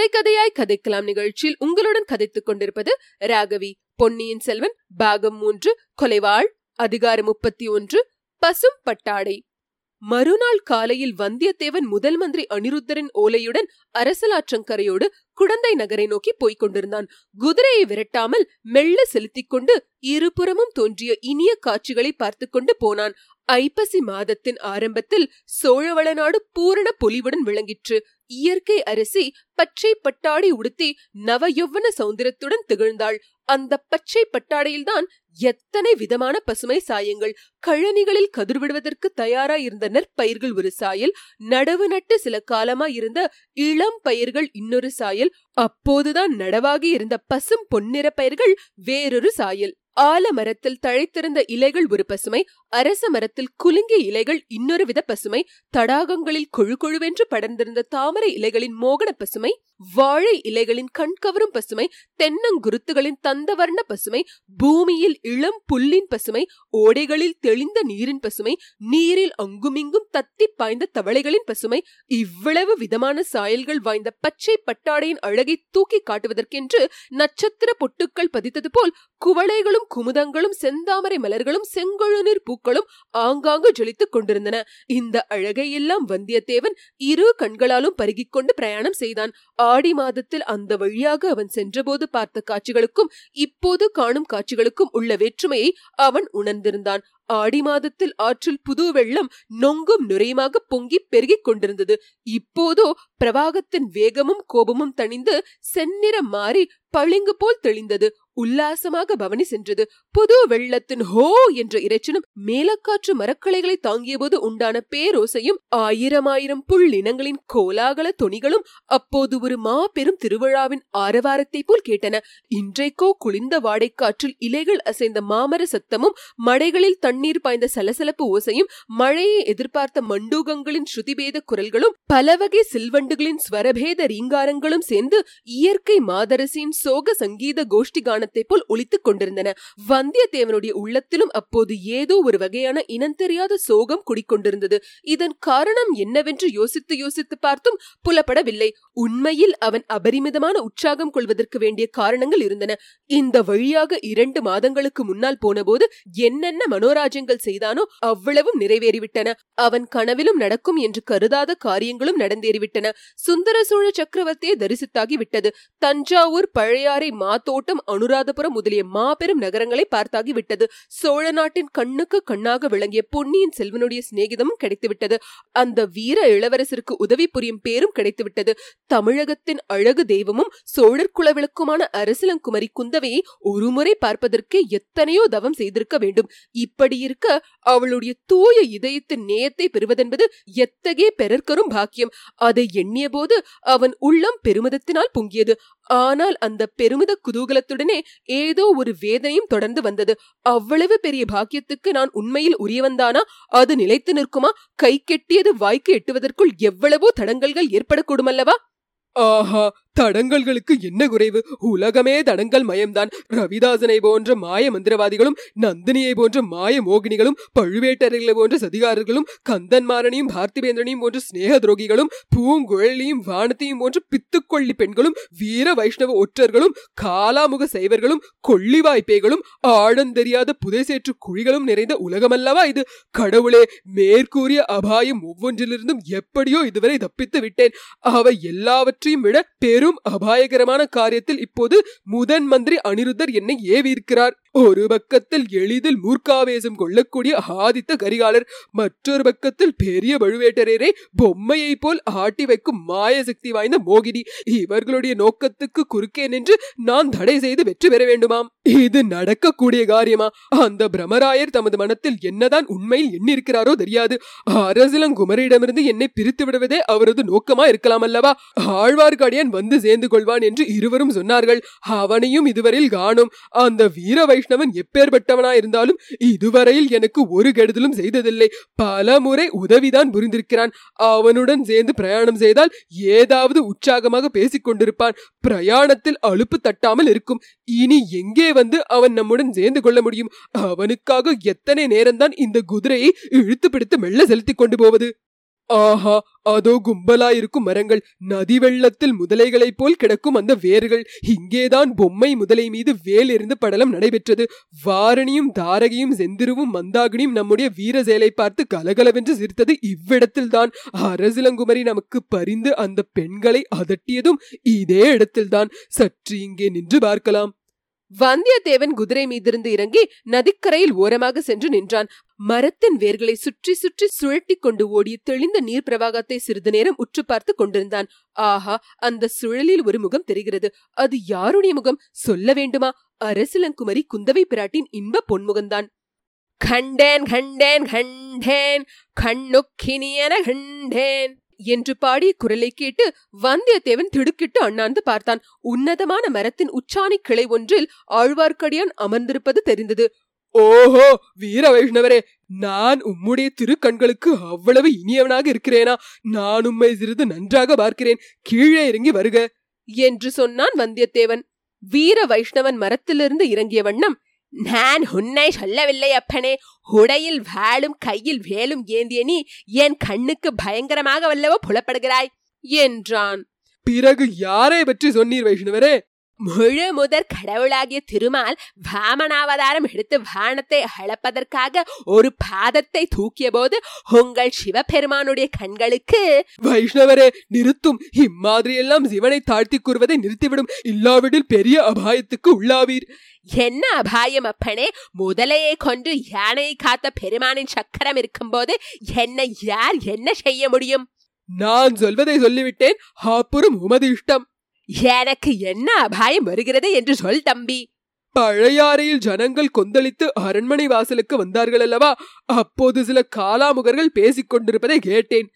கதை கதையாய் கதைக்கலாம் நிகழ்ச்சியில் உங்களுடன் கதைத்துக் கொண்டிருப்பது ராகவி. பொன்னியின் செல்வன் பாகம் மூன்று கொலைவாள் அதிகாரம் முப்பத்தி ஒன்று பசும் பட்டாடை. மறுநாள் காலையில் வந்தியத்தேவன் முதல் மந்திரி அனிருத்தரின் ஓலையுடன் அரசலாற்றங்கரையோடு குடந்தை நகரை நோக்கி போய்க் கொண்டிருந்தான். குதிரையை விரட்டாமல் மெல்ல செலுத்திக் கொண்டு இருபுறமும் தோன்றிய இனிய காட்சிகளை பார்த்து கொண்டு போனான். ஐப்பசி மாதத்தின் ஆரம்பத்தில் சோழவள நாடு பூரண பொலிவுடன் விளங்கிற்று. இயற்கை அரசி பச்சை பட்டாடை உடுத்தி நவ யௌவன சௌந்தரத்துடன் திகழ்ந்தாள். அந்த பச்சை பட்டாடையில்தான் எத்தனை விதமான பசுமை சாயங்கள் கழனிகளில் கதிர்விடுவதற்கு தயாராயிருந்த நெற்பயிர்கள் ஒரு சாயல் நடவு நட்டு சில காலமாய் இருந்த இளம் பயிர்கள் இன்னொரு சாயல் அப்போதுதான் நடவாகி இருந்த பசும் பொன்னிற பயிர்கள் வேறொரு சாயல். ஆலமரத்தில் தழைத்திருந்த இலைகள் ஒரு பசுமை அரச மரத்தில் குலுங்கிய இலைகள் இன்னொரு வித பசுமை தடாகங்களில் கொழு கொழுவென்று படர்ந்திருந்த தாமரை இலைகளின் மோகன பசுமை வாழை இலைகளின் கண்கவரும் பசுமை தென்னங்குருத்துகளின் தந்தவர்ண பசுமை பூமியில் இளம் புல்லின் பசுமை ஓடைகளில் தெளிந்த நீரின் பசுமை நீரில் அங்குமிங்கும் தத்தி பாய்ந்த தவளைகளின் பசுமை இவ்வளவு விதமான சாயல்கள் வாய்ந்த பச்சை பட்டாடையின் அழகை தூக்கி காட்டுவதற்கென்று நட்சத்திர பொட்டுக்கள் பதித்தது போல் குவளைகளும் குமுதங்களும் செந்தாமரை மலர்களும் செங்கழுநீர் பூக்களும் ஆங்காங்கு ஜொலித்துக் கொண்டிருந்தன. இந்த அழகையெல்லாம் வந்தியத்தேவன் இரு கண்களாலும் பருகிக் கொண்டு பிரயாணம் செய்தான். ஆடி மாதத்தில் அந்த வழியாக அவன் சென்றபோது பார்த்த காட்சிகளுக்கும் இப்போது காணும் காட்சிகளுக்கும் உள்ள வேற்றுமையை அவன் உணர்ந்திருந்தான். ஆடி மாதத்தில் ஆற்றில் புது வெள்ளம் நொங்கும் நுரையுமாக பொங்கி பெருகிக் கொண்டிருந்தது. இப்போதோ பிரவாகத்தின் வேகமும் கோபமும் தணிந்து செந்நிறம் மாறி பளிங்கு போல் தெளிந்தது. உல்லாசமாக பவனி சென்றது. புது வெள்ளத்தின் ஹோ என்ற இறைச்சனும் மேலக்காற்று மரக்கலைகளை தாங்கியபோது உண்டான பேரோசையும் ஆயிரம் ஆயிரம் புள்ளினங்களின் கோலாகல தொனிகளும் அப்போது ஒரு மாபெரும் திருவிழாவின் ஆரவாரத்தை போல் கேட்டன. இன்றைக்கோ குளிர்ந்த வாடைக்காற்றில் இலைகள் அசைந்த மாமர சத்தமும் மடைகளில் தண்ணீர் பாய்ந்த சலசலப்பு ஓசையும் மழையை எதிர்பார்த்த மண்டூகங்களின் ஸ்ருதிபேத குரல்களும் பலவகை சில்வண்டுகளின் ஸ்வரபேத ரீங்காரங்களும் சேர்ந்து இயற்கை மாதரசியின் சோக சங்கீத கோஷ்டி கானத்தை போல் ஒலித்துக் கொண்டிருந்தன. வந்தியத்தேவனுடைய உள்ளத்திலும் அப்போது ஏதோ ஒரு வகையான இனம் தெரியாத சோகம் குடிக்கொண்டிருந்தது இதன் காரணம் என்னவென்று யோசித்து யோசித்து பார்த்தும் புலப்படவில்லை. உண்மையில் அவன் அபரிமிதமான உற்சாகம் கொள்வதற்கு வேண்டிய காரணங்கள் இருந்தன. இந்த வழியாக இரண்டு மாதங்களுக்கு முன்னால் போனபோது என்னென்ன மனோராஜ்யங்கள் செய்தானோ அவ்வளவும் நிறைவேறிவிட்டன. அவன் கனவிலும் நடக்கும் என்று கருதாத காரியங்களும் நடந்தேறிவிட்டன. சுந்தர சோழ சக்கரவர்த்தியை தரிசித்தாகி விட்டது தஞ்சாவூர் பழையாறை மாத்தோட்டம் அனுராதபுரம் முதலிய மாபெரும் நகரங்களை பார்த்தாகி விட்டது. சோழ நாட்டின் கண்ணுக்கு கண்ணாக விளங்கிய பொன்னியின் செல்வனுடைய சிநேகிதமும் கிடைத்துவிட்டது. அந்த வீர இளவரசருக்கு உதவி புரியும் பேரும் கிடைத்துவிட்டது. தமிழகத்தின் அழகு தெய்வமும் சோழர் குலவிளக்குமான அரசலங்குமரி குந்தவையை ஒருமுறை பார்ப்பதற்கே எத்தனையோ தவம் செய்திருக்க வேண்டும். இப்படி இருக்க அவளுடைய தூய இதயத்தின் நேயத்தை பெறுவதென்பது எத்தகைய பெறற்கரும் பாக்கியம். அதை எண்ணிய போது அவன் உள்ளம் பெருமிதத்தினால் பொங்கியது. ஆனால் அந்த பெருமித குதூகலத்துடனே ஏதோ ஒரு வேதனையும் தொடர்ந்து வந்தது. அவ்வளவு பெரிய பாக்கியத்துக்கு நான் உண்மையில் உரியவன்தானா? அது நிலைத்து நிற்குமா? கை கெட்டியது வாய்க்கு எட்டுவதற்குள் எவ்வளவோ தடங்கல்கள் ஏற்படக்கூடுமல்லவா ஆஹா தடங்கல்களுக்கு என்ன குறைவு? உலகமே தடங்கல் மயம்தான். ரவிதாசனை போன்ற மாய மந்திரவாதிகளும் நந்தினியை போன்ற மாய மோகினிகளும் பழுவேட்டரைகளை போன்ற சதிகாரர்களும் கந்தன்மாரனையும் பார்த்திபேந்திரனையும் போன்ற சிநேக துரோகிகளும் பூங்குழலியும் வானத்தையும் போன்ற பித்துக்கொள்ளி பெண்களும் வீர வைஷ்ணவ ஒற்றர்களும் காலாமுக சைவர்களும் கொள்ளிவாய்ப்பேகளும் ஆழந்தெரியாத புதைசேற்று குழிகளும் நிறைந்த உலகமல்லவா இது? கடவுளே மேற்கூறிய அபாயம் ஒவ்வொன்றிலிருந்தும் எப்படியோ இதுவரை தப்பித்து விட்டேன் அவை எல்லாவற்றையும் விட பெரும் பெரும் அபாயகரமான காரியத்தில் இப்போது முதன் மந்திரி அனிருத்தர் என்னை ஏவியிருக்கிறார். ஒரு பக்கத்தில் எளிதில் மூர்க்காவேசம் கொள்ளக்கூடிய ஆதித்த கரிகாலர் மற்றொரு பக்கத்தில் பெரிய பழுவேட்டரரை பொம்மையை போல் ஆட்டி வைக்கும் மாய சக்தி வாய்ந்த மோகினி. இவர்களுடைய நோக்கத்துக்கு குறுக்கே நின்று நான் தடை செய்து வெற்றி பெற வேண்டுமாம். இது நடக்கக்கூடிய காரியமா? அந்த பிரமராயர் தமது மனத்தில் என்னதான் உண்மையில் எண்ணிருக்கிறாரோ தெரியாது. அரசிலங்குமரியிடமிருந்து என்னை பிரித்து விடுவதே அவரது நோக்கமா இருக்கலாம் அல்லவா? ஆழ்வார்க்கடியான் வந்து சேர்ந்து கொள்வான் என்று இருவரும் சொன்னார்கள். அவனையும் இதுவரையில் காணும். அந்த வீர வைஷ்ணவன் எப்பேற்பட்டவனாயிருந்தாலும் இதுவரையில் எனக்கு ஒரு கெடுதலும் செய்ததில்லை. பல முறை உதவிதான் புரிந்திருக்கிறான். அவனுடன் சேர்ந்து பிரயாணம் செய்தால் ஏதாவது உற்சாகமாக பேசிக் கொண்டிருப்பான். பிரயாணத்தில் அலுப்பு தட்டாமல் இருக்கும். இனி எங்கே வந்து அவன் நம்முடன் சேர்ந்து கொள்ள முடியும்? அவனுக்காக எத்தனை நேரம்தான் இந்த குதிரையை இழுத்து பிடித்து மெல்ல செலுத்திக் கொண்டு போவது? ஆஹா அதோ கும்பலாயிருக்கும் மரங்கள். நதி வெள்ளத்தில் முதலைகளைப் போல் கிடக்கும் அந்த வேர்கள். இங்கேதான் பொம்மை முதலை மீது வேல் இருந்து படலம் நடைபெற்றது. வாரணியும் தாரகையும் செந்திருவும் மந்தாகினியும் நம்முடைய வீர செயலை பார்த்து கலகலவென்று சிரித்தது இவ்விடத்தில்தான். அரசிலங்குமரி நமக்கு பரிந்து அந்த பெண்களை அதட்டியதும் இதே இடத்தில்தான். சற்று இங்கே நின்று பார்க்கலாம். வந்தியத்தேவன் குதிரை மீதிருந்து இறங்கி நதிக்கரையில் ஓரமாக சென்று நின்றான். மரத்தின் வேர்களை சுற்றி சுற்றி சுழட்டி கொண்டு ஓடிய தெளிந்த நீர் பிரவாகத்தை சிறிது நேரம் உற்று பார்த்து கொண்டிருந்தான். ஆஹா அந்த சுழலில் ஒரு முகம் தெரிகிறது. அது யாருடைய முகம்? சொல்ல வேண்டுமா? அரசிலங்குமரி குந்தவை பிராட்டின் இன்ப பொன்முகம்தான். கண்டேன் கண்டேன் கண்டேன் கண்ணுக்கினியன கண்டேன் என்று பாடிய குரலை கேட்டு வந்தியத்தேவன் திடுக்கிட்டு அண்ணாந்து பார்த்தான். உன்னதமான மரத்தின் உச்சாணி கிளை ஒன்றில் ஆழ்வார்க்கடியான் அமர்ந்திருப்பது தெரிந்தது. ஓஹோ வீர வைஷ்ணவரே நான் உம்முடைய திருக்கண்களுக்கு அவ்வளவு இனியவனாக இருக்கிறேனா? நான் உம்மை சிறிது நன்றாக பார்க்கிறேன். கீழே இறங்கி வருக. என்று சொன்னான் வந்தியத்தேவன். வீர வைஷ்ணவன் மரத்திலிருந்து இறங்கிய வண்ணம் நான் உன்னை சொல்லவில்லை அப்பனே. உடையில் வாழும் கையில் வேலும் ஏந்திய நீ என் கண்ணுக்கு பயங்கரமாக வல்லவோ புலப்படுகிறாய் என்றான். பிறகு யாரை பற்றி சொன்னீர் வைஷ்ணவரே? முழு முதற் கடவுளாகிய திருமால் வாமனாவதாரம் எடுத்து வானத்தை அளப்பதற்காக ஒரு பாதத்தை தூக்கிய போது உங்கள் சிவபெருமானுடைய கண்களுக்கு வைஷ்ணவரே நிறுத்தும். இம்மாதிரியெல்லாம் சிவனை தாழ்த்தி கூறுவதை நிறுத்திவிடும். இல்லாவிடில் பெரிய அபாயத்துக்கு உள்ளாவீர். என்ன அபாயம் அப்பனே? முதலையை கொண்டு யானையை காத்த பெருமானின் சக்கரம் இருக்கும்போது என்னை யார் என்ன செய்ய முடியும்? நான் சொல்வதை சொல்லிவிட்டேன். அப்புறம் உமது இஷ்டம். எனக்கு என்ன அபாயம் வருகிறது என்று சொல் தம்பி. பழையாறையில் ஜனங்கள் கொந்தளித்து அரண்மனை வாசலுக்கு வந்தார்கள் அல்லவா? அப்போது சில காலாமுகர்கள் பேசிக் கொண்டிருப்பதை கேட்டேன்.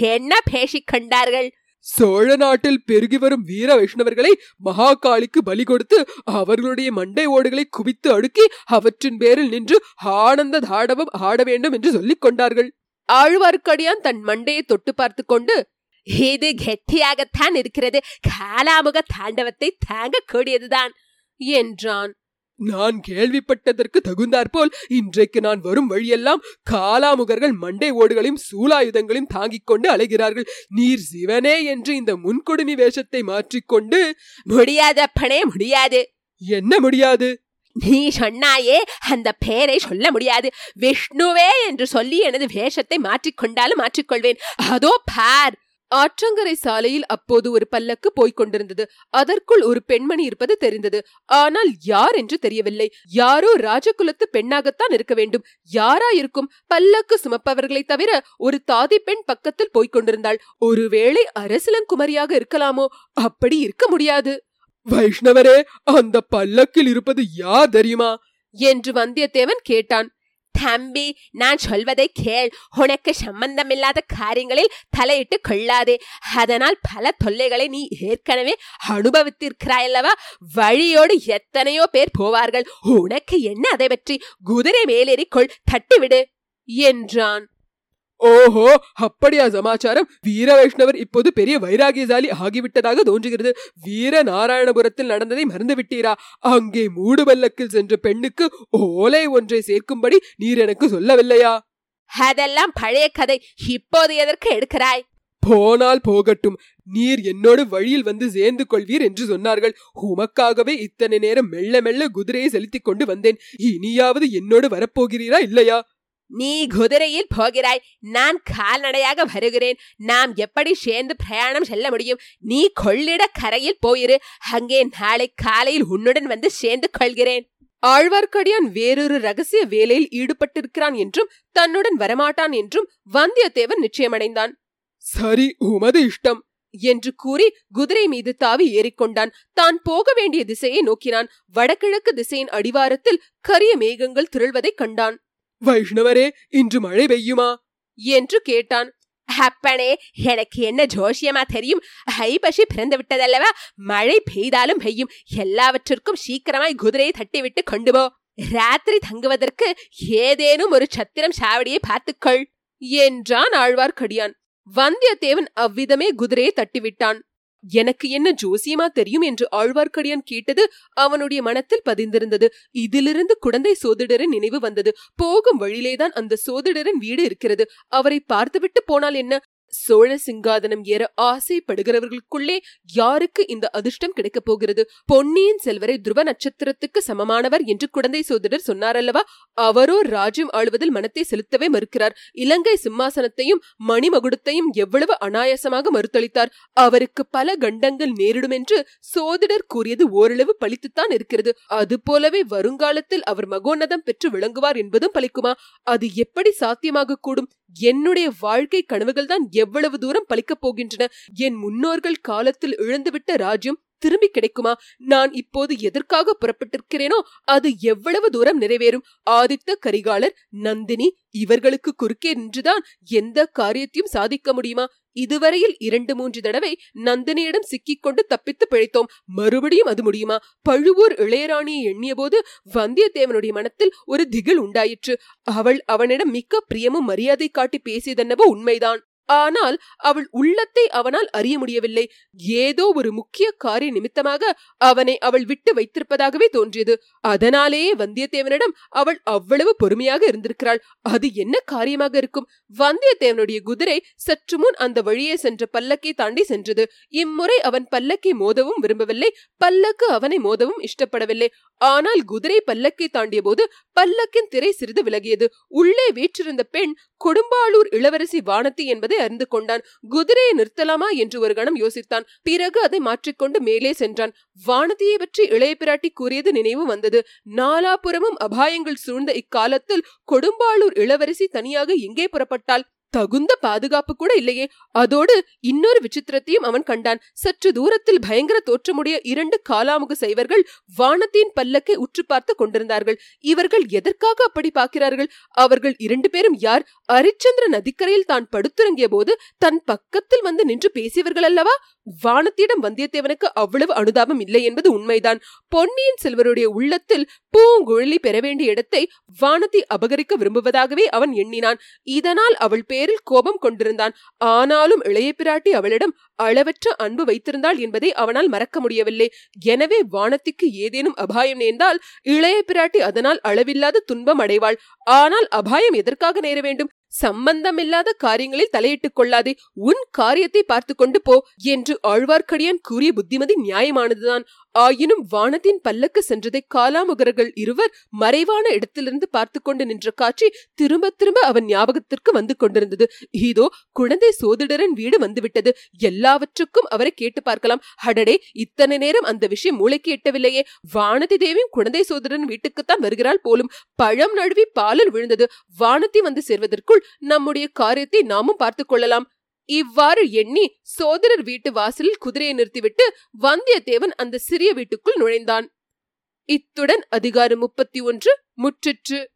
என்ன பேசிக் கண்டார்கள்? சோழ நாட்டில் பெருகி வரும் வீர வைஷ்ணவர்களை மகாகாளிக்கு பலி கொடுத்து அவர்களுடைய மண்டை ஓடுகளை குவித்து அடுக்கி அவற்றின் பேரில் நின்று ஆனந்த தாடவம் ஆட வேண்டும் என்று சொல்லிக் கொண்டார்கள். ஆழ்வார்க்கடியான் தன் மண்டையை தொட்டு பார்த்து கொண்டு இது கெட்டியாகத்தான் இருக்கிறது. காலாமுக தாண்டவத்தை தாங்க கூடியதுதான் என்றான். நான் கேள்விப்பட்டதற்கு தகுந்தாற்போல் இன்றைக்கு நான் வரும் வழியெல்லாம் காலாமுகர்கள் மண்டை ஓடுகளையும் சூலாயுதங்களையும் தாங்கிக் கொண்டு அலைகிறார்கள். நீர் சிவனே என்று இந்த முன்கொடுமி வேஷத்தை மாற்றிக்கொண்டு முடியாது அப்பனே முடியாது. என்ன முடியாது? நீ சொன்னாயே அந்த பெயரை சொல்ல முடியாது. விஷ்ணுவே என்று சொல்லி எனது வேஷத்தை மாற்றிக்கொண்டாலும் மாற்றிக்கொள்வேன் அதோ பார் ஆற்றங்கரை சாலையில் அப்போது ஒரு பல்லக்கு போய்க் கொண்டிருந்தது. அதற்குள் ஒரு பெண்மணி இருப்பது தெரிந்தது. ஆனால் யார் என்று தெரியவில்லை. யாரோ ராஜகுலத்து பெண்ணாகத்தான் இருக்க வேண்டும். யாரா இருக்கும் பல்லக்கு சுமப்பவர்களைத் தவிர ஒரு தாதி பெண் பக்கத்தில் போய்க் கொண்டிருந்தாள். ஒருவேளை அரசிலங்குமரியாக இருக்கலாமோ? அப்படி இருக்க முடியாது. வைஷ்ணவரே அந்த பல்லக்கில் இருப்பது யார் தெரியுமா? என்று வந்தியத்தேவன் கேட்டான். தம்பி நான் சொல்வதை கேள். உனக்கு சம்பந்தமில்லாத காரியங்களில் தலையிட்டு கொள்ளாதே. அதனால் பல தொல்லைகளை நீ ஏற்கனவே அனுபவித்திருக்கிறாயல்லவா? வழியோடு எத்தனையோ பேர் போவார்கள். உனக்கு என்ன அதை பற்றி? குதிரை மேலேறிக்கொள் தட்டிவிடு என்றான். ஓஹோ அப்படியா சமாச்சாரம். வீர வைஷ்ணவர் இப்போது பெரிய வைராகியசாலி ஆகிவிட்டதாக தோன்றுகிறது. வீர நாராயணபுரத்தில் நடந்ததை மறந்து விட்டீரா? அங்கே மூடுபல்லக்கில் சென்ற பெண்ணுக்கு ஓலை ஒன்றை சேர்க்கும்படி நீர் எனக்கு சொல்லவில்லையா? அதெல்லாம் பழைய கதை. இப்போது எதற்கு எடுக்கிறாய்? போனால் போகட்டும். நீர் என்னோடு வழியில் வந்து சேர்ந்து கொள்வீர் என்று சொன்னார்கள். உமக்காகவே இத்தனை நேரம் மெல்ல மெல்ல குதிரையை செலுத்திக் கொண்டு வந்தேன். இனியாவது என்னோடு வரப்போகிறீரா இல்லையா? நீ குதிரையில் போகிறாய். நான் கால்நடையாக வருகிறேன். நாம் எப்படி சேர்ந்து பிரயாணம் செல்ல முடியும்? நீ கொள்ளிட கரையில் போயிரு. அங்கே நாளை காலையில் உன்னுடன் வந்து சேர்ந்து கொள்கிறேன். ஆழ்வார்க்கடியான் வேறொரு ரகசிய வேலையில் ஈடுபட்டிருக்கிறான் என்றும் தன்னுடன் வரமாட்டான் என்றும் வந்தியத்தேவன் நிச்சயமடைந்தான். சரி உமது இஷ்டம். என்று கூறி குதிரை மீது தாவி ஏறிக்கொண்டான். தான் போக வேண்டிய திசையை நோக்கினான். வடகிழக்கு திசையின் அடிவாரத்தில் கரிய மேகங்கள் திரள்வதைக் கண்டான். வைஷ்ணவரே இன்று மழை பெய்யுமா? என்று கேட்டான். அப்பனே எனக்கு என்ன ஜோஷியமா தெரியும்? ஹைபஷி பிறந்து விட்டதல்லவா மழை பெய்தாலும் பெய்யும். எல்லாவற்றிற்கும் சீக்கிரமாய் குதிரையை தட்டிவிட்டு கொண்டு போ. ராத்திரி தங்குவதற்கு ஏதேனும் ஒரு சத்திரம் சாவடியை பார்த்துக்கொள் என்றான் ஆழ்வார்க்கடியான். வந்தியத்தேவன் அவ்விதமே குதிரையை தட்டிவிட்டான். எனக்கு என்ன ஜோசியமா தெரியும் என்று ஆழ்வார்க்கடியான் கேட்டது அவனுடைய மனத்தில் பதிந்திருந்தது. இதிலிருந்து குடந்தை சோதிடரின் நினைவு வந்தது. போகும் வழியிலேதான் அந்த சோதிடரின் வீடு இருக்கிறது. அவரை பார்த்துவிட்டு போனால் என்ன? சோழ சிங்காதனம் ஏற ஆசைப்படுகிறவர்களுக்குள்ளே யாருக்கு இந்த அதிர்ஷ்டம் கிடைக்கப் போகிறது? பொன்னியின் செல்வரை துருவ நட்சத்திரத்துக்கு சமமானவர் என்று குழந்தை சோதரர் சொன்னாரல்லவா? அவரோ ராஜ்யம் ஆளுவதில் மனத்தை செலுத்தவே மறுக்கிறார். இலங்கை சிம்மாசனத்தையும் மணிமகுடத்தையும் எவ்வளவு அனாயாசமாக மறுத்தளித்தார். அவருக்கு பல கண்டங்கள் நேரிடும் என்று சோதிடர் கூறியது ஓரளவு பழித்துத்தான் இருக்கிறது. அது போலவே வருங்காலத்தில் அவர் மகோன்னதம் பெற்று விளங்குவார் என்பதும் பலிக்குமா அது எப்படி சாத்தியமாக கூடும் என்னுடைய வாழ்க்கை கனவுகள் தான் எவ்வளவு தூரம் பலிக்கப் போகின்றன? என் முன்னோர்கள் காலத்தில் இழந்துவிட்ட ராஜ்யம் திரும்பி கிடைக்குமா? நான் இப்போது எதற்காக புறப்பட்டிருக்கிறேனோ அது எவ்வளவு தூரம் நிறைவேறும்? ஆதித்த கரிகாலர் நந்தினி இவர்களுக்கு குறுக்கே நின்றுதான் எந்த காரியத்தையும் சாதிக்க முடியுமா? இதுவரையில் இரண்டு மூன்று தடவை நந்தினியிடம் சிக்கிக்கொண்டு தப்பித்து பிழைத்தோம். மறுபடியும் அது முடியுமா? பழுவூர் இளையராணியை எண்ணிய போது வந்தியத்தேவனுடைய மனத்தில் ஒரு திகில் உண்டாயிற்று. அவள் அவனிடம் மிக்க பிரியமும் மரியாதை காட்டி பேசியதென்னவோ உண்மைதான். ஆனால் அவள் உள்ளத்தை அவனால் அறிய முடியவில்லை. ஏதோ ஒரு முக்கிய காரிய நிமித்தமாக அவனை அவள் விட்டு வைத்திருப்பதாகவே தோன்றியது. அதனாலேயே வந்தியத்தேவனிடம் அவள் அவ்வளவு பொறுமையாக இருந்திருக்கிறாள். அது என்ன காரியமாக இருக்கும்? வந்தியத்தேவனுடைய குதிரை சற்று முன் அந்த வழியே சென்ற பல்லக்கை தாண்டி சென்றது. இம்முறை அவன் பல்லக்கை மோதவும் விரும்பவில்லை. பல்லக்கு அவனை மோதவும் இஷ்டப்படவில்லை. ஆனால் குதிரை பல்லக்கை தாண்டிய போது பல்லக்கின் திரை சிறிது விலகியது. உள்ளே வீற்றிருந்த பெண் கொடும்பாளூர் இளவரசி வானத்தி என்பது அறிந்து கொண்டான். குதிரையை நிறுத்தலாமா என்று ஒரு கணம் யோசித்தான். பிறகு அதை மாற்றிக்கொண்டு மேலே சென்றான். வானதியை பற்றி இளைய பிராட்டி கூறியது நினைவு வந்தது. நாலாபுறமும் அபாயங்கள் சூழ்ந்த இக்காலத்தில் கொடும்பாளூர் இளவரசி தனியாக எங்கே புறப்பட்டாள்? தகுந்த பாதுகாப்பு கூட இல்லையே. அதோடு இன்னொரு விசித்திரத்தையும் அவன் கண்டான். சற்று தூரத்தில் பயங்கர தோற்றமுடைய இரண்டு காலாமுக சைவர்கள் வானத்தின் பல்லக்கை உற்று பார்த்து கொண்டிருந்தார்கள். இவர்கள் எதற்காக அப்படி பார்க்கிறார்கள்? அவர்கள் இரண்டு பேரும் யார்? அரிச்சந்திர நதிக்கரையில் தான் படுத்துறங்கிய போது தன் பக்கத்தில் வந்து நின்று பேசியவர்கள் அல்லவா? வானத்திடம் வந்தியத்தேவனுக்கு அவ்வளவு அனுதாபம் இல்லை என்பது உண்மைதான். பொன்னியின் செல்வருடைய உள்ளத்தில் பூங்குழலி பெற வேண்டிய இடத்தை வானத்தை அபகரிக்க விரும்புவதாகவே அவன் எண்ணினான். இதனால் அவள் பேரில் கோபம் கொண்டிருந்தான். ஆனாலும் இளைய பிராட்டி அவளிடம் அளவற்ற அன்பு வைத்திருந்தாள் என்பதை அவனால் மறக்க முடியவில்லை. எனவே வானத்திற்கு ஏதேனும் அபாயம் நேர்ந்தால் இளைய பிராட்டி அதனால் அளவில்லாத துன்பம் அடைவாள். ஆனால் அபாயம் எதற்காக நேர வேண்டும்? சம்பந்தமில்லாத காரியங்களில் தலையிட்டுக் கொள்ளாதே. உன் காரியத்தை பார்த்து கொண்டு போ என்று ஆழ்வார்க்கடியான் கூறிய புத்திமதி நியாயமானதுதான். ஆயினும் வானத்தின் பல்லக்கு சென்றதை காலாமுகர்கள் இருவர் மறைவான இடத்திலிருந்து பார்த்து கொண்டு நின்ற காட்சி திரும்ப திரும்ப அவன் ஞாபகத்திற்கு வந்து கொண்டிருந்தது. இதோ குழந்தை சோதிடரன் வீடு வந்துவிட்டது. எல்லாவற்றுக்கும் அவரை கேட்டு பார்க்கலாம். அடடே இத்தனை நேரம் அந்த விஷயம் மூளைக்கு எட்டவில்லையே. வானதி தேவியும் குழந்தை சோதரன் வீட்டுக்குத்தான் வருகிறாள் போலும். பழம் நழுவி பாலில் விழுந்தது. வானதி வந்து சேர்வதற்குள் நம்முடைய காரியத்தை நாமும் பார்த்துக் கொள்ளலாம். இவ்வாறு எண்ணி சோதரர் வீட்டு வாசலில் குதிரையை நிறுத்திவிட்டு வந்தியத்தேவன் அந்த சிறிய வீட்டுக்குள் நுழைந்தான். இத்துடன் அதிகாரம் முப்பத்தி ஒன்று முற்றிற்று.